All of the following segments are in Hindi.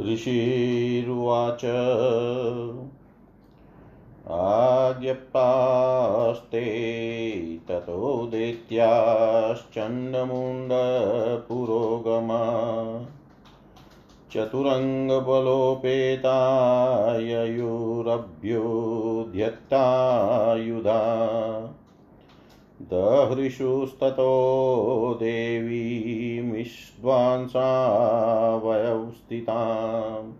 ऋषिरुवाच। आज्ञप्तास्ते ततो दैत्याश्चण्डमुण्डपुरोगमा चतुरङ्गबलोपेताययुरभ्युध्यक्तायुधा दहृषुस्ततो देवीमिष्वांसा वयौ स्थिताम्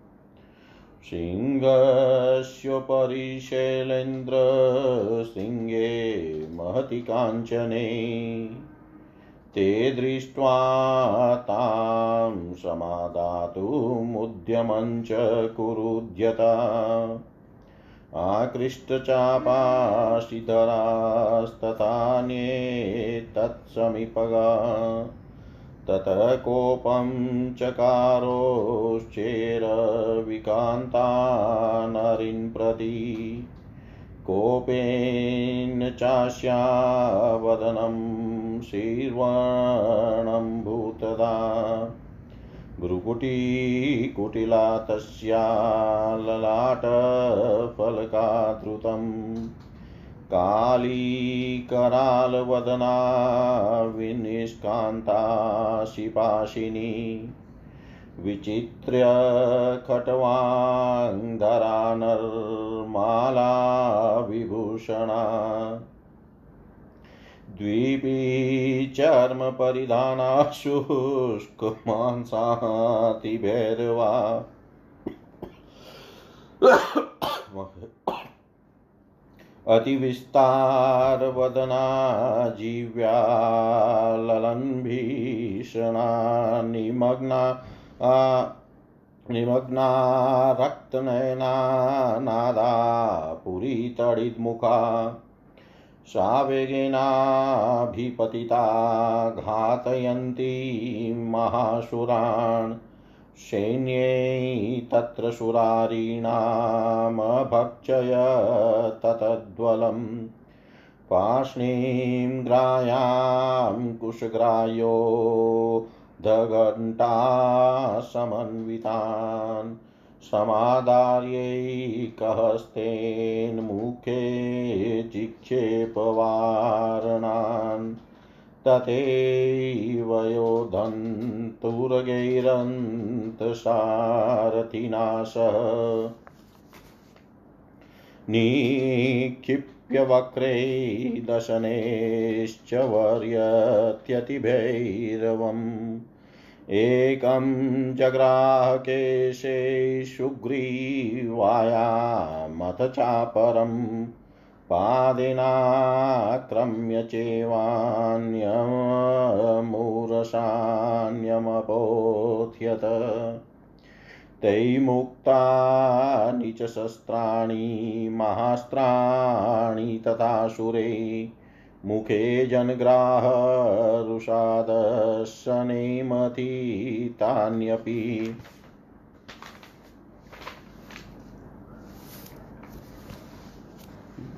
सिंहस्योपरि शैलेन्द्रसिंहे महति काञ्चने ते दृष्ट्वा तां समादातुमुद्यमं च कुरुद्यता आकृष्टचापाशिधरास्तथान्ये तत्समीपगा। ततः कोपं चकारोश्चेरविकान्ता नरीन् प्रति। कोपेन चास्यावदनं शीर्वाणं भूतदा भ्रुकुटीकुटिला तस्या ललाटफलकाधृतम् कालीकरालवदना विनिष्कान्ता शिपाशिनी विचित्र्य खट्वाङ्गरा नर्माला विभूषणा द्वीपी चर्मपरिधाना शुष्कमांसातिभैरवा अतिविस्तारवदना जीव्या ललन्भीषणा निमग्ना निमग्ना रक्तनयना नादा पुरीतडिद्मुखा सा वेगेनाभिपतिता घातयन्ती महासुरान् सैन्यै तत्र सुरारीणामभक्षय ततद्वलं पार्ष्णीं ग्रायां कुशग्रायो दघण्टा समन्वितान् समादार्यैकहस्तेन मुखे चिक्षेपवारणान्। तथैव योधन्तुरगैरन्तसारथिना सह निक्षिप्य वक्रे दशनेश्च वर्यत्यतिभैरवम्। एकं जग्राहकेशे सुग्रीवायामथ चापरम् पादेनाक्रम्य चेवान्यमूरसान्यमपोथ्यत तैमुक्तानि च शस्त्राणि महास्त्राणि तथासुरे मुखे जनग्राहरुषादशनेमतीतान्यपि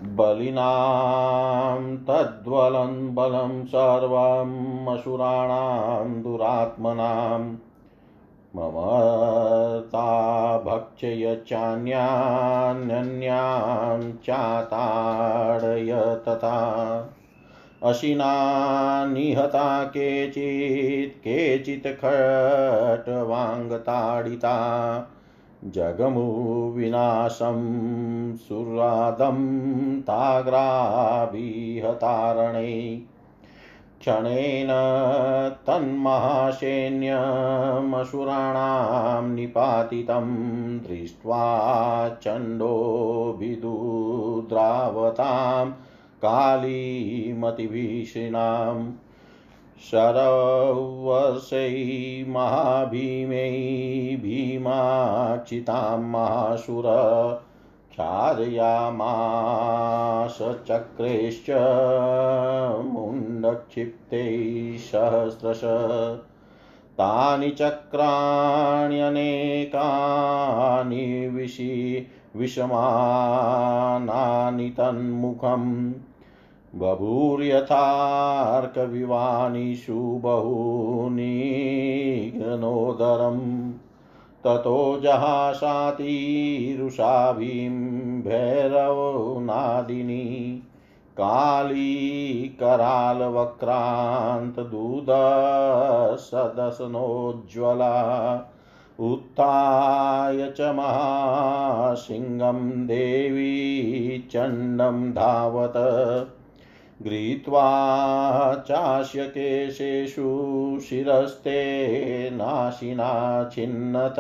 बलिनां तद्वलं बलं सर्वम् असुराणां दुरात्मनां। ममता भक्षय चान्यान्यन्यां चाताडय तथा। अशिना निहता केचित् केचित् खट्वाङ्गताडिता। जगमुविनाशं सुरादं ताग्राभिहतारणे। क्षणेन तन्महासैन्यमसुराणां निपातितं दृष्ट्वा चण्डोभिदुद्रावतां कालीमतिभीषणाम् शरवर्षै महाभीमै भीमाचितां महासुर क्षारयामास चक्रेश्च मुण्डक्षिप्तैः सहस्रश। तानि चक्राण्यनेकानि विशि विषमानानि तन्मुखम्। बभूर्यथार्कविवानिषु बहूनि घ्नोदरम्। ततो जहासातिरुषाभिं भैरवनादिनी। काली करालवक्रान्तदूदसदसनोज्ज्वला उत्थाय च महासिंहं देवी चण्डं धावत। गृहीत्वा चास्य केशेषु शिरस्ते नाशिना छिन्नत।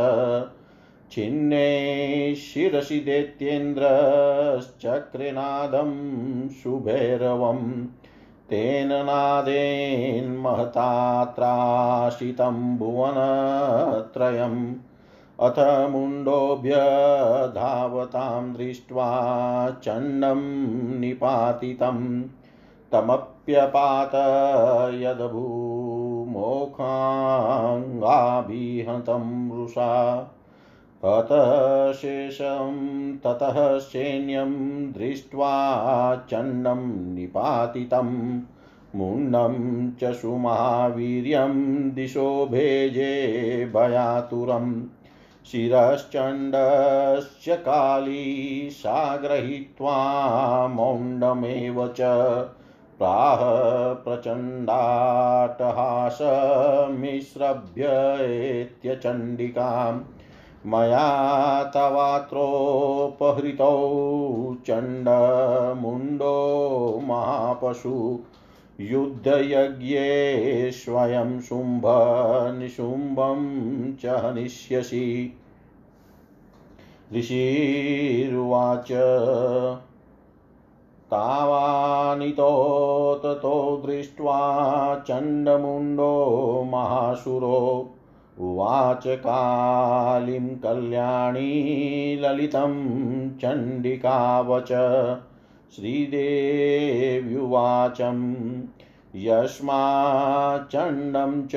छिन्ने शिरसि दैत्येन्द्रश्चक्रेनादं सुभैरवम् तेन नादेन्महतात्राशितं भुवनत्रयम्। अथ मुण्डोऽभ्यधावतां दृष्ट्वा चण्डं निपातितं तमप्यपात यद्भूमोखाङ्गाभिहतं रुषा। हतशेषं ततः सैन्यं दृष्ट्वा चण्डं निपातितं। मुण्डं च सुमहावीर्यं दिशो भेजे भयातुरम् शिरश्चण्डस्य काली सा गृहीत्वा मौण्डमेव च प्राह प्रचण्डाटहासमिश्रभ्येत्यचण्डिकाम् मया तवात्रोपहृतौ चण्डमुण्डो महापशु युद्धयज्ञे स्वयं शुम्भ निशुम्भं च हनिष्यसि। ऋषिरुवाच तावानितो ततो दृष्ट्वा चण्डमुण्डो महासुरो उवाच कालीं कल्याणी ललितं चण्डिकावच। श्रीदेव्युवाचं यस्माच्चण्डं च,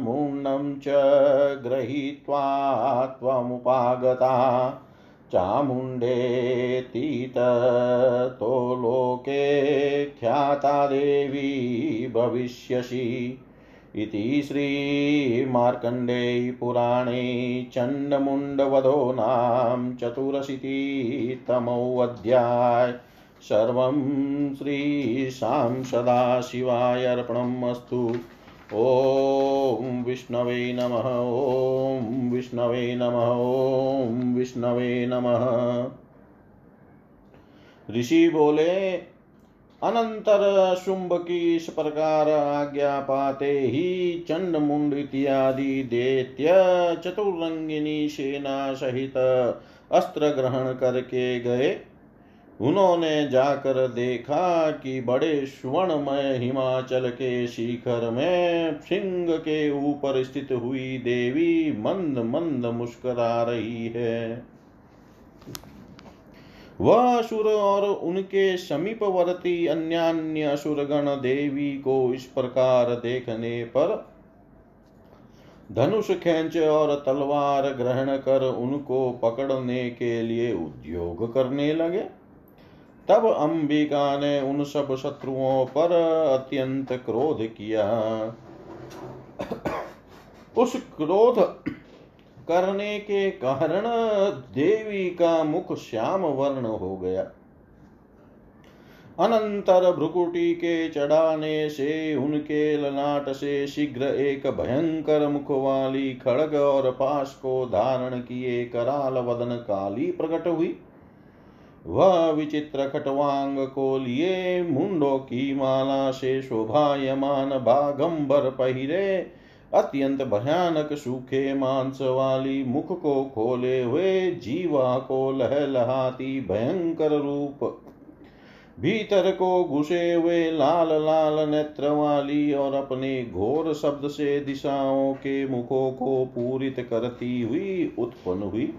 मुण्डं च गृहीत्वा त्वमुपागता। चामुण्डेतीततो लोके ख्याता देवी भविष्यसि इति श्रीमार्कण्डेयपुराणे चण्डमुण्डवधो नाम चतुरशीतितमोऽध्याय। सर्वं श्रीशां सदाशिवाय अर्पणम् अस्तु ॐ विष्णवे नमः ॐ विष्णवे नमः ॐ विष्णवे नमः। ऋषि बोले, अनंतर शुंभ की इस प्रकार आज्ञा पाते ही चंड मुंड इत्यादि दैत्य चतुरंगिनी सेना सहित अस्त्र ग्रहण करके गए। उन्होंने जाकर देखा कि बड़े सुवर्णमय हिमाचल के शिखर में सिंह के ऊपर स्थित हुई देवी मंद मंद मुस्करा रही है। वह असुर और उनके समीपवर्ती अन्यान्य असुरगण देवी को इस प्रकार देखने पर धनुष खेच और तलवार ग्रहण कर उनको पकड़ने के लिए उद्योग करने लगे। तब अंबिका ने उन सब शत्रुओं पर अत्यंत क्रोध किया। उस क्रोध करने के कारण देवी का मुख श्याम वर्ण हो गया। अनंतर भ्रुकुटी के चढ़ाने से, उनके ललाट से शीघ्र एक भयंकर मुख वाली खड़ग और पास को धारण किए, कराल वदन काली प्रकट हुई। वह विचित्र खटवांग को लिए मुंडो की माला से शोभायमान बागंबर पहिरे। अत्यंत भयानक सूखे मांस वाली मुख को खोले हुए जीवा को लहलहाती भयंकर रूप। भीतर को घुसे हुए लाल लाल नेत्र वाली और अपने घोर शब्द से दिशाओं के मुखों को पूरित करती हुई उत्पन्न हुई।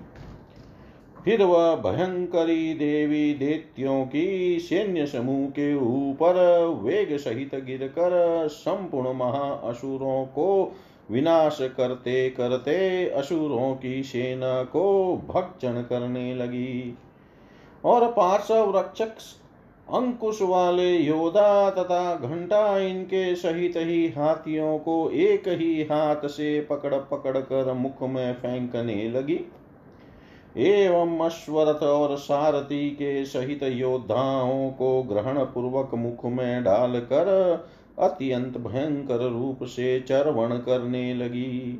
फिर वह भयंकरी देवी दैत्यों की सैन्य समूह के ऊपर वेग सहित गिरकर संपूर्ण महाअसुरों को विनाश करते करते असुरों की सेना को भक्षण करने लगी। और पार्श्व रक्षक अंकुश वाले योदा तथा घंटा इनके सहित ही हाथियों को एक ही हाथ से पकड़ पकड़ कर मुख में फेंकने लगी। एवं अश्वरथ और सारथी के सहित योद्धाओं को ग्रहण पूर्वक मुख में डालकर अत्यंत भयंकर रूप से चरवण करने लगी।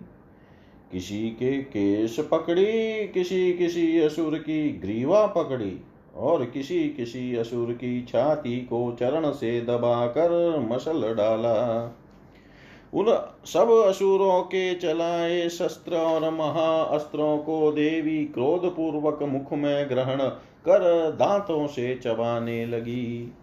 किसी के केश पकड़ी, किसी किसी असुर की ग्रीवा पकड़ी और किसी किसी असुर की छाती को चरण से दबाकर मसल डाला। उन सब असुरों के चलाए शस्त्र और महाअस्त्रों को देवी क्रोध पूर्वक मुख में ग्रहण कर दांतों से चबाने लगी।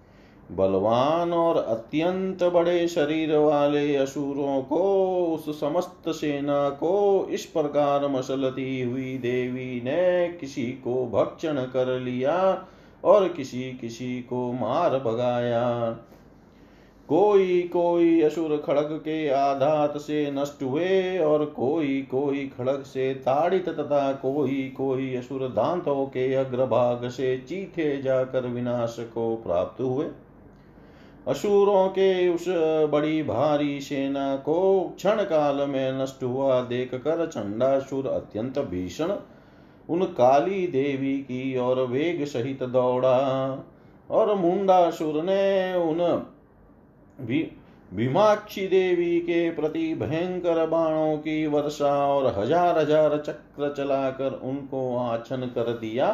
बलवान और अत्यंत बड़े शरीर वाले असुरों को, उस समस्त सेना को, इस प्रकार मसलती हुई देवी ने किसी को भक्षण कर लिया और किसी किसी को मार भगाया। कोई कोई असुर खड़ग के आधात से नष्ट हुए और कोई कोई खड़ग से ताड़ित तथा कोई कोई असुर दांतों के अग्रभाग से चीथे जाकर विनाश को प्राप्त हुए। असुरों के उस बड़ी भारी सेना को क्षण काल में नष्ट हुआ देख कर चंडासुर अत्यंत भीषण, उन काली देवी की और वेग सहित दौड़ा और मुंडासुर ने उन भीमाक्षी देवी के प्रति भयंकर बाणों की वर्षा और हज़ार हज़ार चक्र चलाकर उनको आछन कर दिया,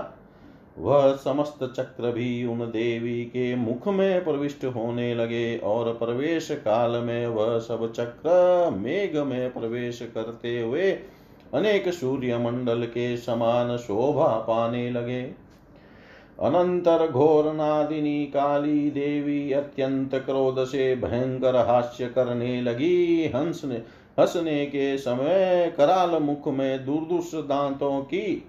वह समस्त चक्र भी उन देवी के मुख में प्रविष्ट होने लगे और प्रवेश काल में वह सब चक्र मेघ में प्रवेश करते हुए अनेक सूर्य मंडल के समान शोभा पाने लगे। अनंतर घोर नादिनी काली देवी अत्यंत क्रोध से भयंकर हास्य करने लगी। हंस ने हंसने के समय कराल मुख में दुर्दुष दांतों की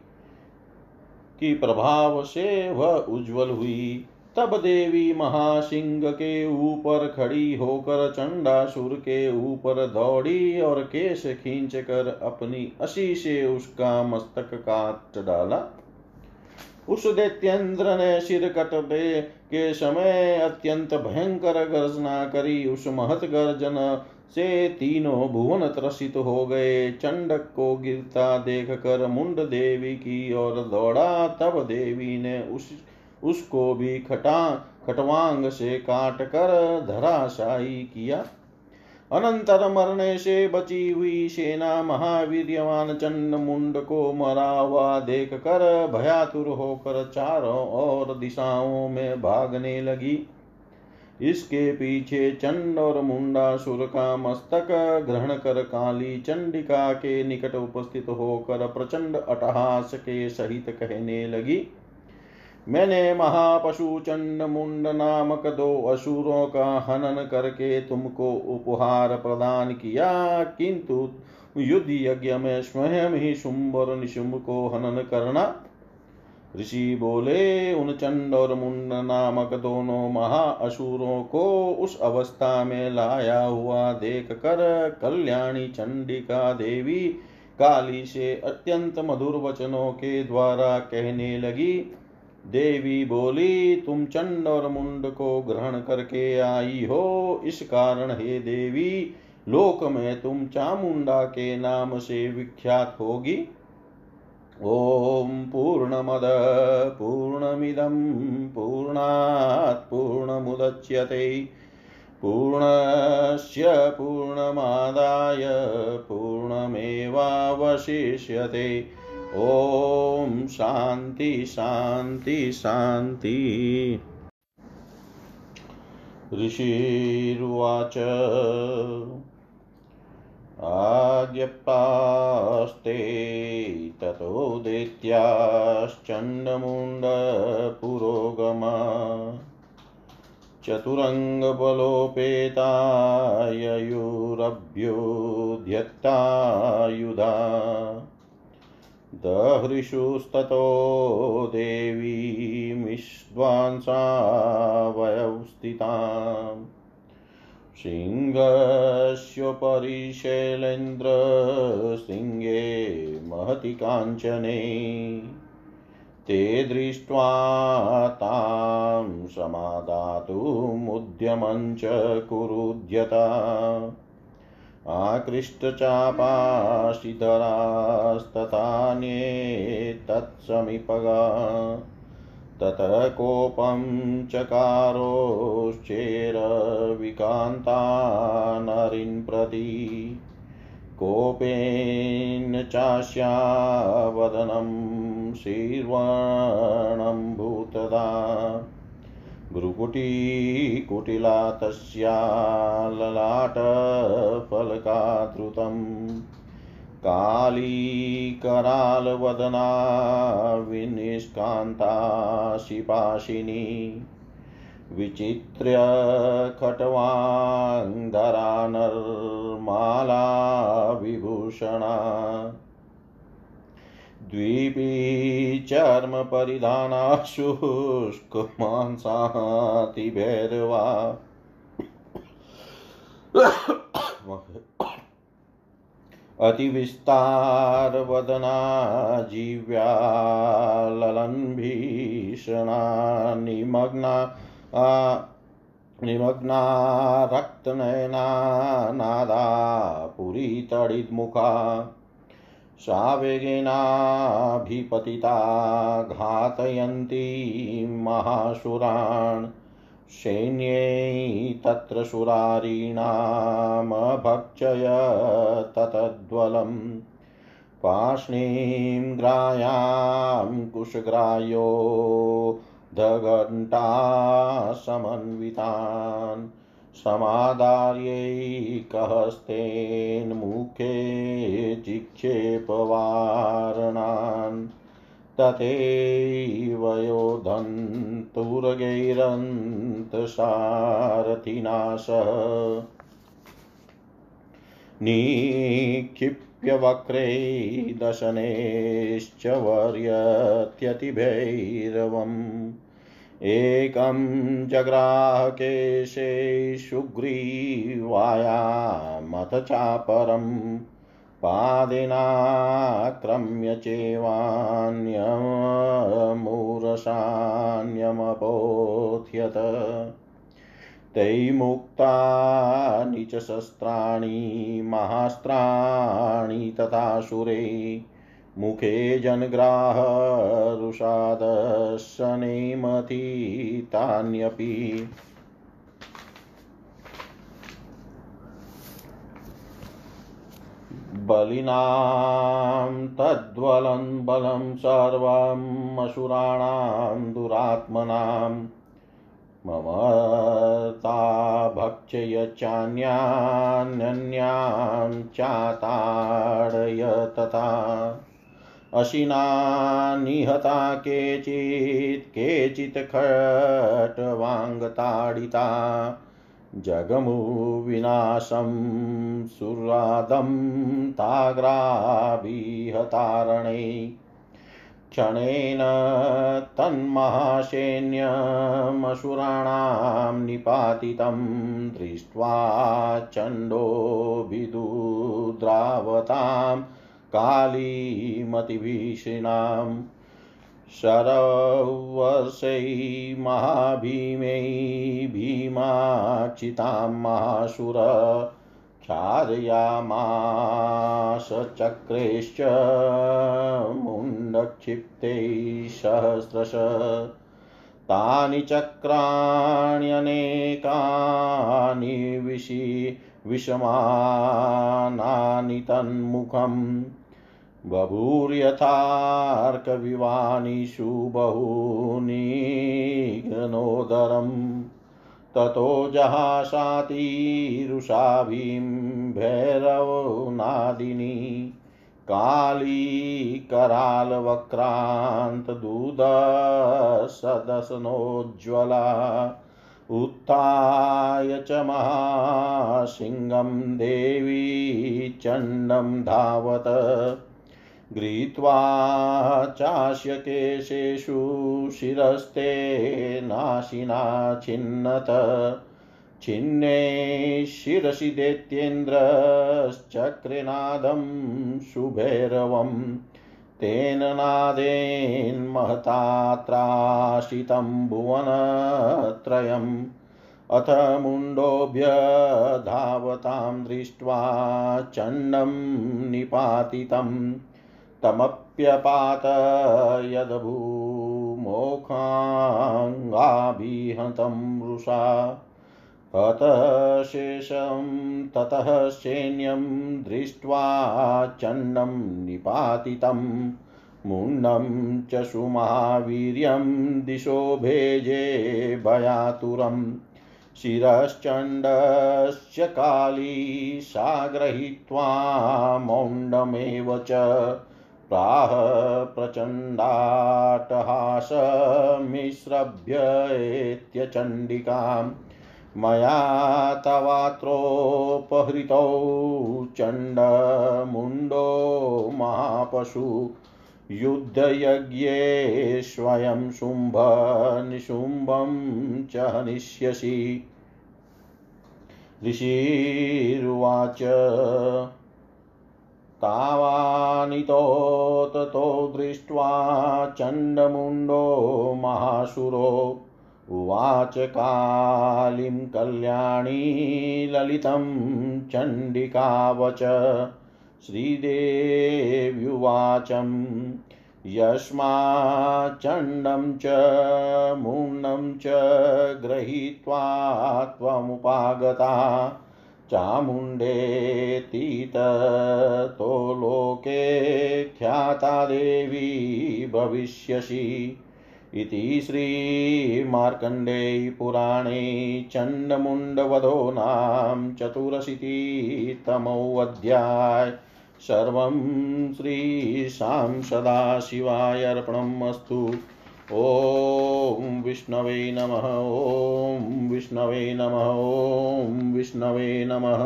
की प्रभाव से वह उज्जवल हुई। तब देवी महासिंह के ऊपर खड़ी होकर चंडासुर के ऊपर दौड़ी और केश खींच कर अपनी असी से उसका मस्तक काट डाला। उस दैत्येंद्र ने सिर कटने के समय अत्यंत भयंकर गर्जना करी उस महत गर्जन। से तीनों भुवन त्रसित हो गए। चंडक को गिरता देख कर मुंड देवी की ओर दौड़ा। तब देवी ने उस, उसको भी खटा, खटवांग से काट कर धराशायी किया। अनंतर मरने से बची हुई सेना महावीरवान चंड मुंड को मरा हुआ देख कर भयातुर होकर चारों ओर दिशाओं में भागने लगी। इसके पीछे चंड और मुंडा सुर का मस्तक ग्रहण कर काली चंडिका के निकट उपस्थित होकर प्रचंड अटहास के सहित कहने लगी। मैंने महापशु चंड मुंड नामक दो असुरों का हनन करके तुमको उपहार प्रदान किया, किंतु युद्ध यज्ञ में स्वयं ही शुंभ और निशुंभ को हनन करना। ऋषि बोले, उन चंड और मुंड नामक दोनों महा असुरों को उस अवस्था में लाया हुआ देख कर कल्याणी चंडिका देवी काली से अत्यंत मधुर वचनों के द्वारा कहने लगी देवी बोली, तुम चंड और मुंड को ग्रहण करके आई हो। इस कारण हे देवी, लोक में तुम चामुंडा के नाम से विख्यात होगी। ॐ पूर्णमद, पूर्णमिदं, पूर्णात् पूर्णमुदच्यते। पूर्णस्य पूर्णमादाय, पूर्णमेवावशिष्यते। ॐ शान्ति शान्ति शान्ति ऋषिरुवाच। आद्यपास्ते ततो दैत्याश्चण्डमुण्डपुरोगमा चतुरङ्गबलोपेताययुरभ्युध्यत्तायुधा दहृषुस्ततो देवीमिष्द्वांसा स्थिताम् सिंहस्योपरि शैलेन्द्रसिंहे महति काञ्चने। ते दृष्ट्वा तां समादातुमुद्यमं च कुरुद्यता। आकृष्टचापाशिधरास्तथान्ये तत्समीपगा ततः कोपं चकारोश्चेरविकान्ता नरीन् प्रति कोपेन चास्यावदनं शीर्वाणं भूतदा। भ्रुकुटीकुटिला तस्या ललाटफलकाधृतम् कालीकरालवदना विनिष्कान्ता शिपाशिनी विचित्र्य खट्वाङ्धरा नर्माला विभूषणा द्वीपी चर्मपरिधाना शुष्कमांसातिभैरवा। अतिविस्तारवदना जीव्या ललन्भीषणा निमग्ना निमग्ना रक्तनयना नादा पुरीतडिद्मुखा सा वेगेनाभिपतिता घातयन्ती महासुरान् सैन्यै तत्र सुरारीणामभक्षय ततद्वलं पाष्णीं ग्रायां कुशग्रायो दघण्टासमन्वितान् समादार्यैकहस्तेन मुखे चिक्षेपवारणान् तथैव योधन्तुरगैरन्तसारथिना सह निक्षिप्य वक्रे दशनेश्च वर्यत्यतिभैरवम्। एकं जग्राहकेशे सुग्रीवायामथ चापरम् पादिनाक्रम्य चेवान्यमूरसान्यमपोथ्यत तैमुक्तानि च शस्त्राणि महास्त्राणि तथासुरे मुखे जनग्राहरुषादशनेमतीतान्यपि बलिनां तद्वलं बलं सर्वमसुराणां दुरात्मनां। ममता भक्षय चाताडय तथा अशिना निहता केचित् केचित् खट्वाङ्गताडिता। जगमुविनाशं सुरादं ताग्राभिहतारणे। क्षणेन तन्महासैन्यमसुराणां निपातितं दृष्ट्वा चण्डोभिदुद्रावतां कालीमतिभीषणाम् शरवर्षै महाभीमै भीमाचितां महासुर ख्यादयामास चक्रेश्च मुण्डक्षिप्ते सहस्रश। तानि चक्राण्यनेकानि विशि विषमानानि तन्मुखम् बभूर्यथार्कविवानिषु बहूनि घ्नोदरम्। ततो जहासातिरुषाभिं भैरवनादिनी। काली करालवक्रान्तदुदसदसनोज्ज्वला। उत्थाय च महासिंहं देवी चण्डं धावत। गृहीत्वा चास्य केशेषु शिरस्ते नाशिना छिन्नत। छिन्ने शिरसि दैत्येन्द्रश्चक्रेनादं शुभैरवं तेन नादेन्महतात्राशितं भुवनत्रयम्। अथ मुण्डोऽभ्यधावतां दृष्ट्वा चण्डं निपातितं तमप्यपात यद्भूमोखाङ्गाभिहतं वृषा हतशेषं ततः सैन्यं दृष्ट्वा चण्डं निपातितं। मुण्डं च सुमावीर्यं दिशो भेजे भयातुरम् शिरश्चण्डस्य काली सा गृहीत्वा मौण्डमेव च प्राह प्रचण्डाटहासमिश्रभ्येत्यचण्डिकाम् मया तवात्रोपहृतौ चण्डमुण्डो महापशु। युद्धयज्ञे स्वयं शुम्भ निशुम्भं च हनिष्यसि। ऋषिरुवाच तावानितो ततो दृष्ट्वा चण्डमुण्डो महासुरो। उवाच कालीं कल्याणी ललितं चण्डिकावच। श्रीदेव्युवाचं यस्माच्चण्डं च, मुण्डं च गृहीत्वा त्वमुपागता। चामुण्डेतीततो लोके ख्याता देवी भविष्यसि इति श्रीमार्कण्डेयपुराणे चण्डमुण्डवधो नाम चतुरशीतितमोऽध्याय। सर्वं श्रीशां सदाशिवाय अर्पणम् अस्तु। ॐ विष्णवे नमः ॐ विष्णवे नमः ॐ विष्णवे नमः।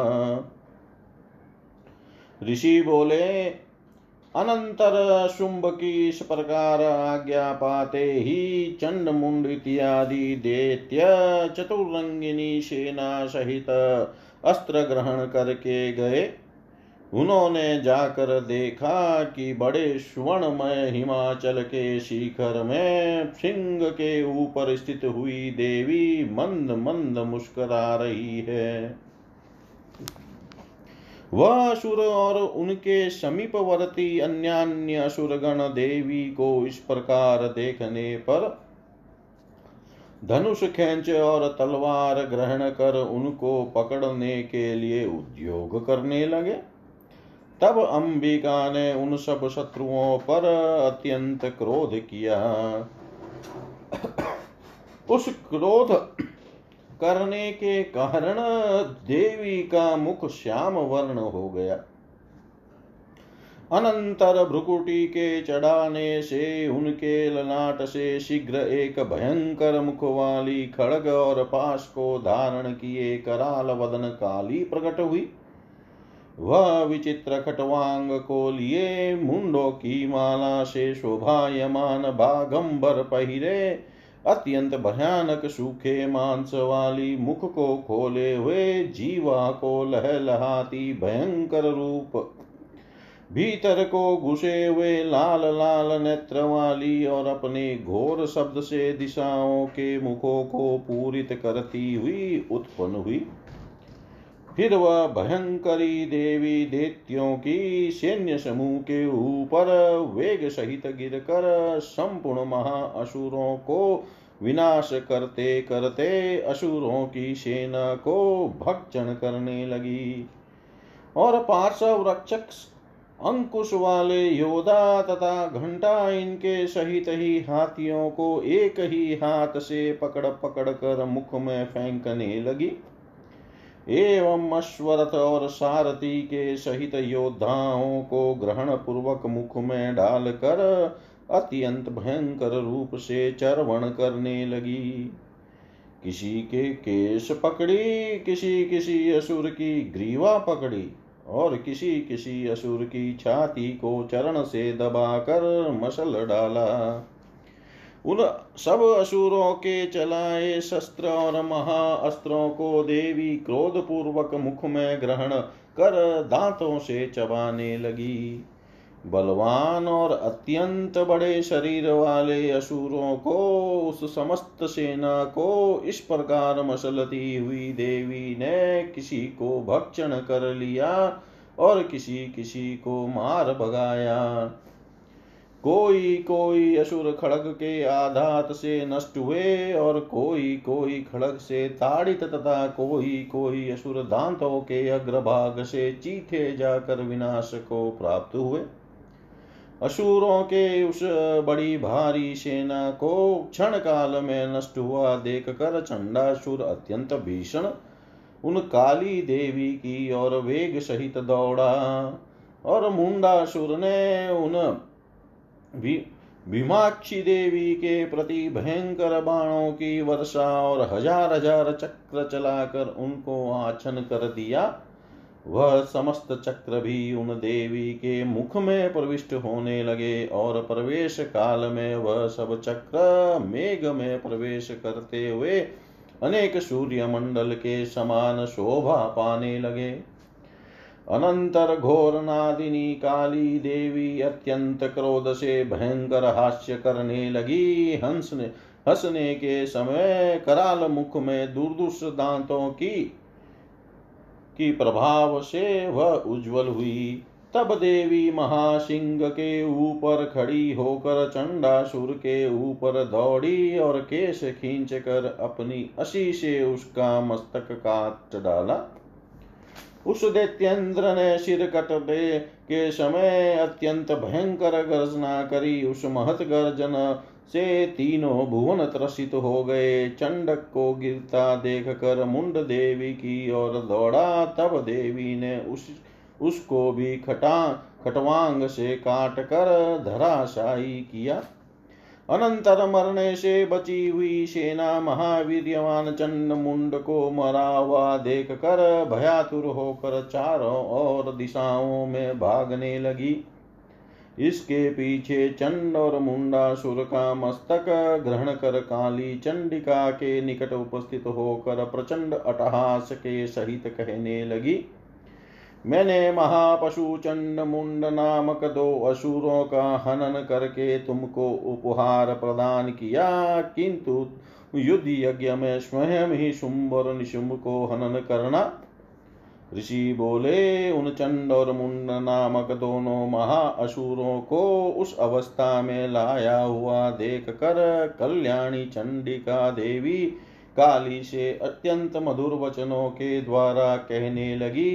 ऋषि बोले, अनंतर शुंभ की इस प्रकार आज्ञा पाते ही चंड मुंड इत्यादि देत्य चतुरंगिनी सेना सहित अस्त्र ग्रहण करके गए। उन्होंने जाकर देखा कि बड़े स्वर्णमय हिमाचल के शिखर में सिंह के ऊपर स्थित हुई देवी मंद मंद मुस्करा रही है। वह असुर और उनके समीपवर्ती अन्यान्य असुरगण देवी को इस प्रकार देखने पर धनुष खेच और तलवार ग्रहण कर उनको पकड़ने के लिए उद्योग करने लगे। तब अंबिका ने उन सब शत्रुओं पर अत्यंत क्रोध किया। उस क्रोध करने के कारण देवी का मुख श्याम वर्ण हो गया। अनंतर भ्रुकुटी के चढ़ाने से, उनके ललाट से शीघ्र एक भयंकर मुख वाली खड़ग और पास को धारण किए, कराल वदन काली प्रकट हुई। वह विचित्र खटवांग को लिए मुंडो की माला से शोभायमान बागंबर पहिरे, अत्यंत भयानक सूखे मांस वाली मुख को खोले हुए जीवा को लहलहाती भयंकर रूप। भीतर को घुसे हुए लाल लाल नेत्र वाली और अपने घोर शब्द से दिशाओं के मुखों को पूरित करती हुई उत्पन्न हुई। फिर वह भयंकरी देवी देत्यों की सैन्य समूह के ऊपर वेग सहित गिरकर संपूर्ण महाअसुरों को विनाश करते करते असुरों की सेना को भक्षण करने लगी। और पार्श्व रक्षक अंकुश वाले योद्धा तथा घंटा इनके सहित ही हाथियों को एक ही हाथ से पकड़ पकड़ कर मुख में फेंकने लगी। एवं अश्वरथ और सारथी के सहित योद्धाओं को ग्रहण पूर्वक मुख में डालकर अत्यंत भयंकर रूप से चरवण करने लगी। किसी के केश पकड़ी, किसी किसी असुर की ग्रीवा पकड़ी और किसी किसी असुर की छाती को चरण से दबाकर मसल डाला। उन सब असुरों के चलाए शस्त्र और महाअस्त्रों को देवी क्रोध पूर्वक मुख में ग्रहण कर दांतों से चबाने लगी। बलवान और अत्यंत बड़े शरीर वाले असुरों को, उस समस्त सेना को, इस प्रकार मसलती हुई देवी ने किसी को भक्षण कर लिया और किसी किसी को मार भगाया। कोई कोई असुर खड़ग के आधात से नष्ट हुए और कोई कोई खड़ग से ताड़ित तथा कोई कोई असुर दांतों के अग्रभाग से चीथे जाकर विनाश को प्राप्त हुए। असुरों के उस बड़ी भारी सेना को क्षण काल में नष्ट हुआ देख कर चंडासुर अत्यंत भीषण, उन काली देवी की और वेग सहित दौड़ा और मुंडासुर ने उन भीमाक्षी देवी के प्रति भयंकर बाणों की वर्षा और हज़ार हज़ार चक्र चलाकर उनको आछन कर दिया, वह समस्त चक्र भी उन देवी के मुख में प्रविष्ट होने लगे और प्रवेश काल में वह सब चक्र मेघ में प्रवेश करते हुए अनेक सूर्य मंडल के समान शोभा पाने लगे। अनंतर घोर नादिनी काली देवी अत्यंत क्रोध से भयंकर हास्य करने लगी। हंस ने हंसने के समय कराल मुख में दुर्दुष दांतों की की प्रभाव से वह उज्जवल हुई। तब देवी महासिंह के ऊपर खड़ी होकर चंडासुर के ऊपर दौड़ी और केश खींच कर अपनी असी से उसका मस्तक काट डाला। उस दैत्येंद्र ने सिर कटने के समय अत्यंत भयंकर गर्जना करी उस महत गर्जन। से तीनों भुवन त्रसित हो गए। चंडक को गिरता देख कर मुंड देवी की ओर दौड़ा। तब देवी ने उस, उसको भी खटा, खटवांग से काट कर धराशायी किया। अनंतर मरने से बची हुई सेना महावीरवान चंड मुंड को मरा हुआ देख कर भयातुर होकर चारों ओर दिशाओं में भागने लगी। इसके पीछे चंड और मुंडा सुर का मस्तक ग्रहण कर काली चंडिका के निकट उपस्थित होकर प्रचंड अटहास के सहित कहने लगी। मैंने महापशु चंड मुंड नामक दो असुरों का हनन करके तुमको उपहार प्रदान किया, किंतु युद्ध यज्ञ में स्वयं ही शुंभ और निशुंभ को हनन करना। ऋषि बोले, उन चंड और मुंड नामक दोनों महा असुरों को उस अवस्था में लाया हुआ देख कर कल्याणी चंडिका देवी काली से अत्यंत मधुर वचनों के द्वारा कहने लगी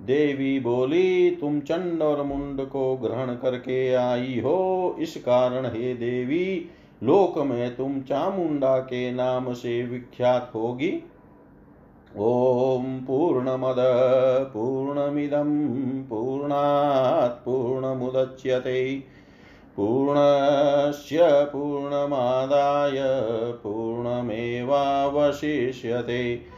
देवी बोली, तुम चंड और मुंड को ग्रहण करके आई हो। इस कारण हे देवी, लोक में तुम चामुंडा के नाम से विख्यात होगी। ॐ पूर्णमद, पूर्णमिदं, पूर्णात् पूर्णमुदच्यते। पूर्णस्य पूर्णमादाय, पूर्णमेवावशिष्यते।